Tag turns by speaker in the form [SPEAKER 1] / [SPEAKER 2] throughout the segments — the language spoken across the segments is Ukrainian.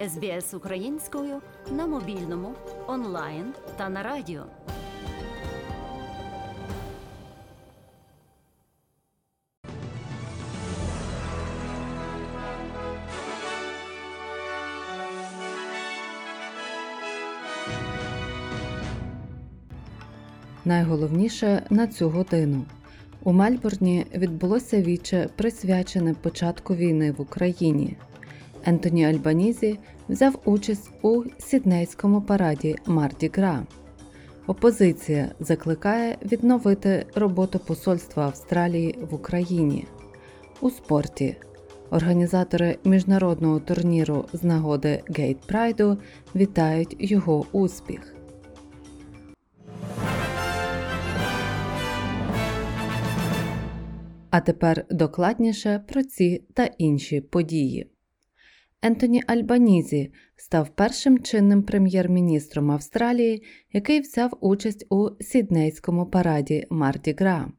[SPEAKER 1] СБС українською на мобільному, онлайн та на радіо.
[SPEAKER 2] Найголовніше на цю годину. У Мельбурні відбулося віче, присвячене початку війни в Україні. Ентоні Альбанізі взяв участь у сіднейському параді Марді Гра. Опозиція закликає відновити роботу посольства Австралії в Україні. У спорті організатори міжнародного турніру з нагоди Гейт Прайду вітають його успіх. А тепер докладніше про ці та інші події. Ентоні Альбанізі став першим чинним прем'єр-міністром Австралії, який взяв участь у сіднейському параді Марді Гра.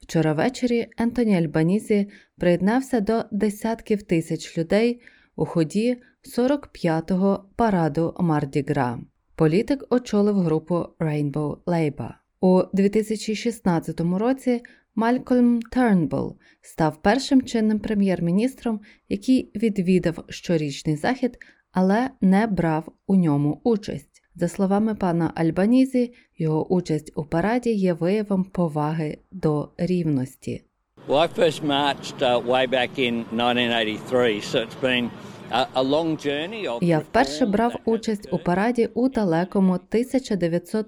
[SPEAKER 2] Вчора ввечері Ентоні Альбанізі приєднався до десятків тисяч людей у ході 45-го параду Марді Гра. Політик очолив групу Rainbow Labour. У 2016 році Малькольм Тернбул став першим чинним прем'єр-міністром, який відвідав щорічний захід, але не брав у ньому участь. За словами пана Альбанізі, його участь у параді є виявом поваги до рівності.
[SPEAKER 3] Well, I first marched uh, way back in 1983, so it's been a, a long journey of
[SPEAKER 2] Я вперше брав участь у параді у далекому 1983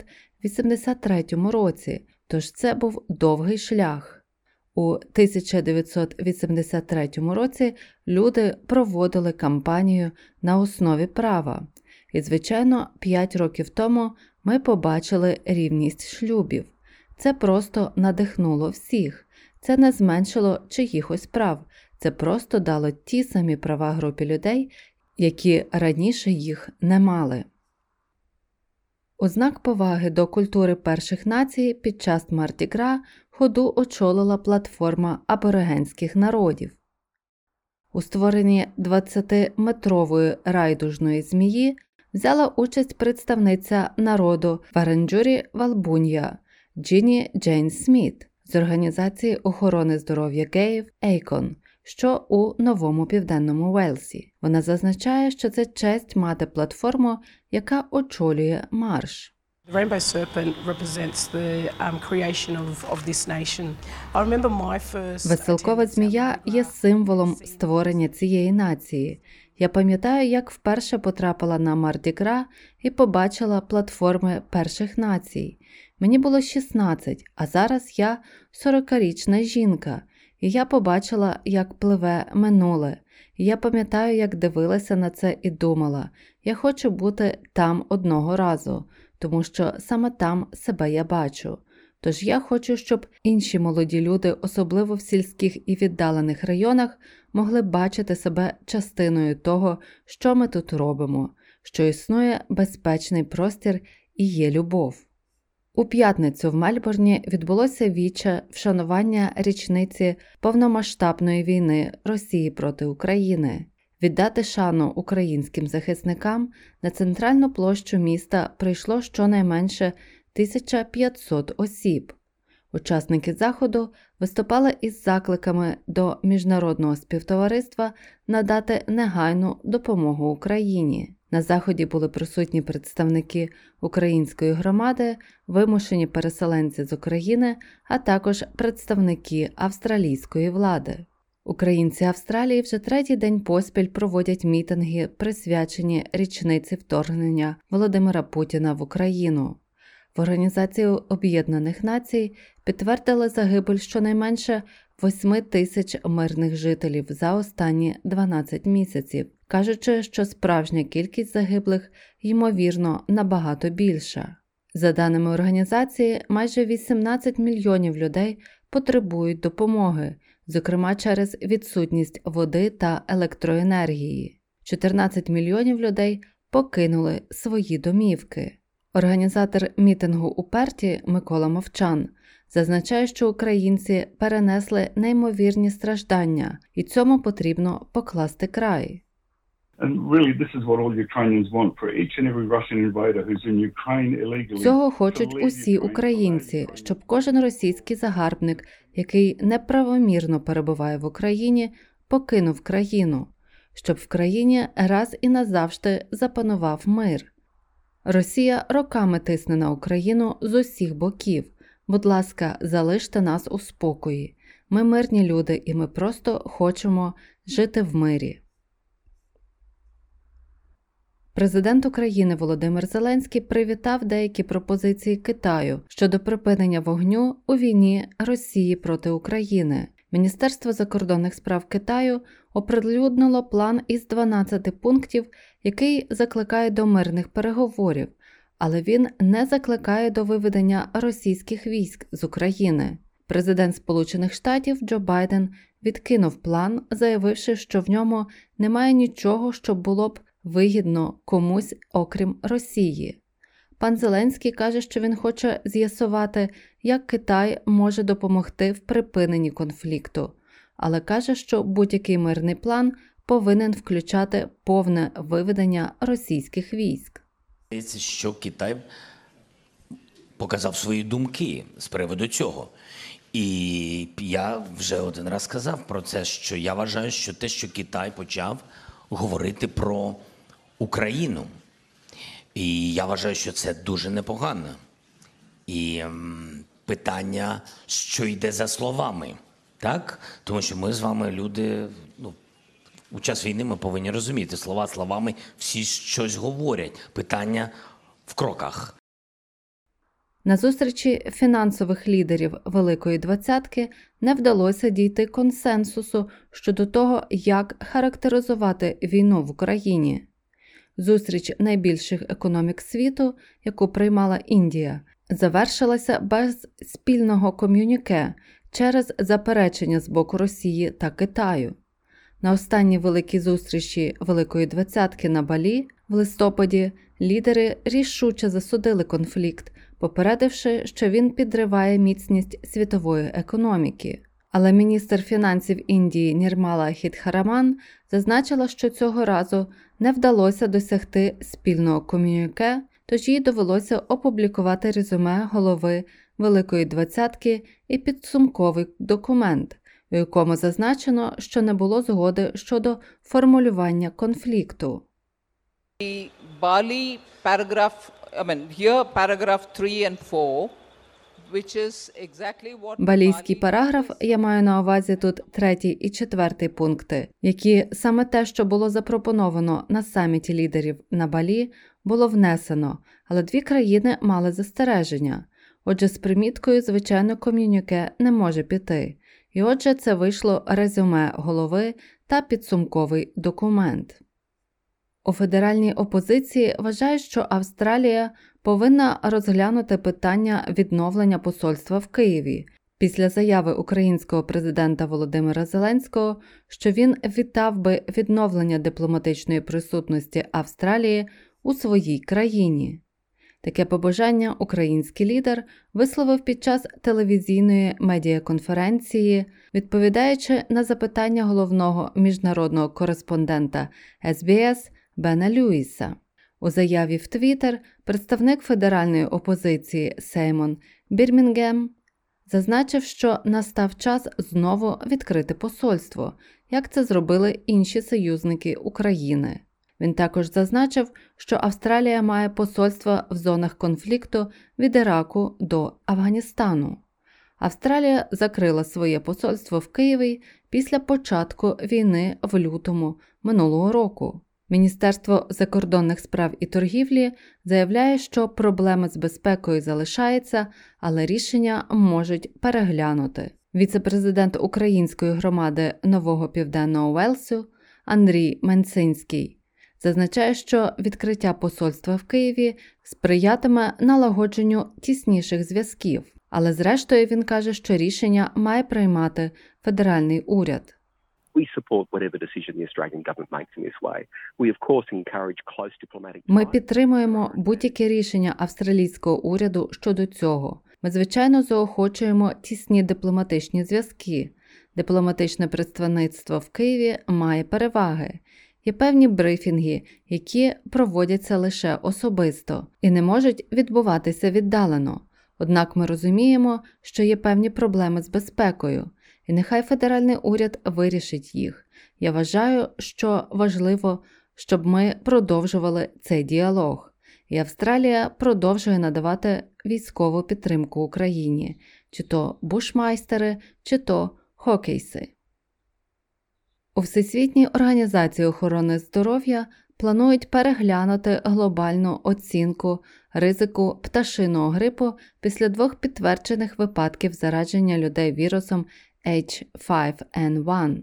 [SPEAKER 2] році, тож це був довгий шлях. У 1983 році люди проводили кампанію на основі права, і, звичайно, 5 років тому ми побачили рівність шлюбів. Це просто надихнуло всіх, це не зменшило чиїхось прав, це просто дало ті самі права групі людей, які раніше їх не мали. У знак поваги до культури перших націй під час Марді Гра ходу очолила платформа аборигенських народів. У створенні 20-метрової райдужної змії взяла участь представниця народу Варенджурі Валбунья Джіні Джейн Сміт з організації охорони здоров'я геїв Ейкон, що у новому південному Уелсі. Вона зазначає, що це честь мати платформу, яка очолює марш.
[SPEAKER 4] The rainbow serpent represents the um, creation of, of this nation. I remember my first.
[SPEAKER 2] Веселкова змія є символом створення цієї нації. Я пам'ятаю, як вперше потрапила на Марді Гра і побачила платформи перших націй. Мені було 16, а зараз я 40-річна жінка, я побачила, як пливе минуле. Я пам'ятаю, як дивилася на це і думала: я хочу бути там одного разу, тому що саме там себе я бачу. Тож я хочу, щоб інші молоді люди, особливо в сільських і віддалених районах, могли бачити себе частиною того, що ми тут робимо, що існує безпечний простір і є любов. У п'ятницю в Мельбурні відбулося віче вшанування річниці повномасштабної війни Росії проти України. Віддати шану українським захисникам на центральну площу міста прийшло щонайменше 1500 осіб. Учасники заходу виступали із закликами до міжнародного співтовариства надати негайну допомогу Україні. На заході були присутні представники української громади, вимушені переселенці з України, а також представники австралійської влади. Українці Австралії вже третій день поспіль проводять мітинги, присвячені річниці вторгнення Володимира Путіна в Україну. В Організації Об'єднаних Націй підтвердили загибель щонайменше 8 тисяч мирних жителів за останні 12 місяців, кажучи, що справжня кількість загиблих ймовірно набагато більша. За даними організації, майже 18 мільйонів людей потребують допомоги, зокрема через відсутність води та електроенергії. 14 мільйонів людей покинули свої домівки. Організатор мітингу у Перті Микола Мовчан зазначає, що українці перенесли неймовірні страждання, і цьому потрібно покласти край.
[SPEAKER 5] And really, this is what all Ukrainians want for each and every Russian invader who's in Ukraine illegally.
[SPEAKER 2] Цього хочуть усі українці, щоб кожен російський загарбник, який неправомірно перебуває в Україні, покинув країну, щоб в країні раз і назавжди запанував мир. Росія роками тисне на Україну з усіх боків. Будь ласка, залиште нас у спокої. Ми мирні люди, і ми просто хочемо жити в мирі. Президент України Володимир Зеленський привітав деякі пропозиції Китаю щодо припинення вогню у війні Росії проти України. Міністерство закордонних справ Китаю оприлюднило план із 12 пунктів, який закликає до мирних переговорів, але він не закликає до виведення російських військ з України. Президент Сполучених Штатів Джо Байден відкинув план, заявивши, що в ньому немає нічого, що було б вигідно комусь, окрім Росії. Пан Зеленський каже, що він хоче з'ясувати, як Китай може допомогти в припиненні конфлікту, але каже, що будь-який мирний план повинен включати повне виведення російських військ.
[SPEAKER 6] Здається, що Китай показав свої думки з приводу цього. І я вже один раз сказав про це, що я вважаю, що те, що Китай почав говорити про Україну, і я вважаю, що це дуже непогано. І питання, що йде за словами, так? Тому що ми з вами люди, ну, у час війни ми повинні розуміти, слова словами всі щось говорять. Питання в кроках.
[SPEAKER 2] На зустрічі фінансових лідерів Великої Двадцятки не вдалося дійти консенсусу щодо того, як характеризувати війну в Україні. Зустріч найбільших економік світу, яку приймала Індія, завершилася без спільного ком'юніке через заперечення з боку Росії та Китаю. На останній великій зустрічі Великої Двадцятки на Балі в листопаді лідери рішуче засудили конфлікт, попередивши, що він підриває міцність світової економіки. Але міністр фінансів Індії Нірмала Хітхараман зазначила, що цього разу не вдалося досягти спільного ком'юніке, тож їй довелося опублікувати резюме голови Великої Двадцятки і підсумковий документ, у якому зазначено, що не було згоди щодо формулювання конфлікту.
[SPEAKER 7] Bali paragraph, I mean, here paragraph 3 and 4, which is exactly what
[SPEAKER 2] Балійський параграф я маю на увазі тут третій і четвертий пункти, які саме те, що було запропоновано на саміті лідерів на Балі, було внесено, але дві країни мали застереження. Отже, з приміткою, звичайно, ком'юніке не може піти. І отже, це вийшло резюме голови та підсумковий документ. У федеральній опозиції вважають, що Австралія повинна розглянути питання відновлення посольства в Києві після заяви українського президента Володимира Зеленського, що він вітав би відновлення дипломатичної присутності Австралії у своїй країні. Таке побажання український лідер висловив під час телевізійної медіаконференції, відповідаючи на запитання головного міжнародного кореспондента СБС Бена Люїса. У заяві в Твіттер представник федеральної опозиції Сеймон Бірмінгем зазначив, що настав час знову відкрити посольство, як це зробили інші союзники України. Він також зазначив, що Австралія має посольство в зонах конфлікту від Іраку до Афганістану. Австралія закрила своє посольство в Києві після початку війни в лютому минулого року. Міністерство закордонних справ і торгівлі заявляє, що проблема з безпекою залишається, але рішення можуть переглянути. Віце-президент української громади Нового Південного Уелсу Андрій Менцинський зазначає, що відкриття посольства в Києві сприятиме налагодженню тісніших зв'язків. Але зрештою він каже, що рішення має приймати федеральний уряд. Ми підтримуємо будь-яке рішення австралійського уряду щодо цього. Ми, звичайно, заохочуємо тісні дипломатичні зв'язки. Дипломатичне представництво в Києві має переваги. Є певні брифінги, які проводяться лише особисто і не можуть відбуватися віддалено. Однак ми розуміємо, що є певні проблеми з безпекою, і нехай федеральний уряд вирішить їх. Я вважаю, що важливо, щоб ми продовжували цей діалог. І Австралія продовжує надавати військову підтримку Україні, чи то бушмайстери, чи то хокейси. У Всесвітній організації охорони здоров'я планують переглянути глобальну оцінку ризику пташиного грипу після двох підтверджених випадків зараження людей вірусом H5N1.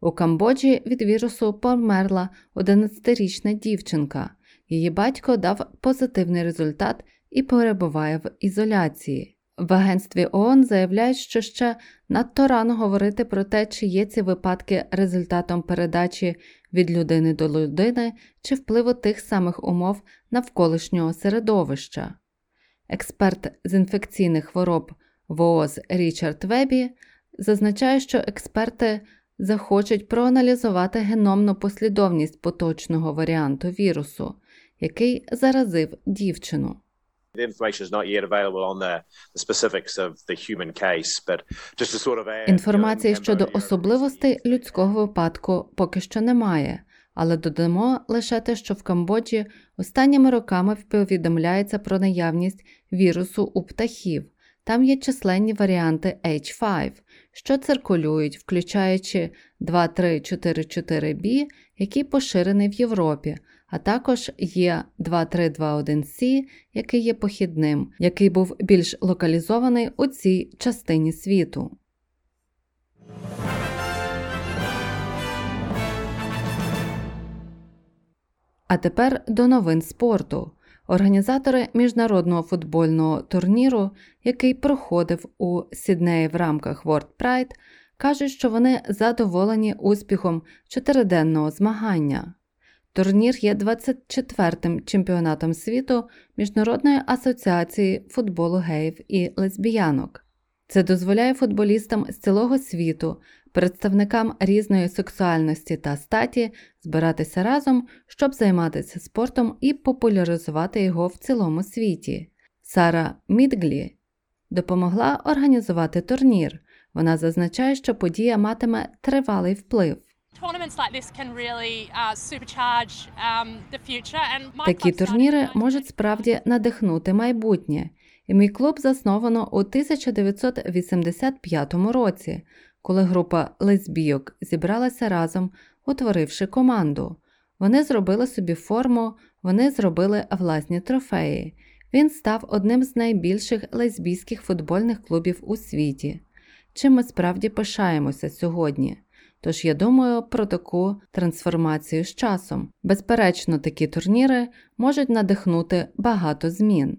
[SPEAKER 2] У Камбоджі від вірусу померла 11-річна дівчинка. Її батько дав позитивний результат і перебуває в ізоляції. В агентстві ООН заявляють, що ще надто рано говорити про те, чи є ці випадки результатом передачі від людини до людини чи впливу тих самих умов навколишнього середовища. Експерт з інфекційних хвороб ВООЗ Річард Вебі зазначає, що експерти захочуть проаналізувати геномну послідовність поточного варіанту вірусу, який заразив дівчину. Інформації
[SPEAKER 8] in
[SPEAKER 2] щодо особливостей людського випадку поки що немає, але додамо лише те, що в Камбоджі останніми роками повідомляється про наявність вірусу у птахів. Там є численні варіанти H5, що циркулюють, включаючи 2344B, який поширений в Європі, а також є 2321C, який є похідним, який був більш локалізований у цій частині світу. А тепер до новин спорту. Організатори міжнародного футбольного турніру, який проходив у Сіднеї в рамках World Pride, кажуть, що вони задоволені успіхом чотириденного змагання. Турнір є 24-м чемпіонатом світу Міжнародної асоціації футболу геїв і лесбіянок. Це дозволяє футболістам з цілого світу, представникам різної сексуальності та статі збиратися разом, щоб займатися спортом і популяризувати його в цілому світі. Сара Мідглі допомогла організувати турнір. Вона зазначає, що подія матиме тривалий вплив.
[SPEAKER 9] Uh, um,
[SPEAKER 2] Такі турніри можуть справді надихнути майбутнє. І мій клуб засновано у 1985 році, коли група лесбійок зібралася разом, утворивши команду. Вони зробили собі форму, вони зробили власні трофеї. Він став одним з найбільших лесбійських футбольних клубів у світі. Чим ми справді пишаємося сьогодні. Тож я думаю про таку трансформацію з часом. Безперечно, такі турніри можуть надихнути багато змін.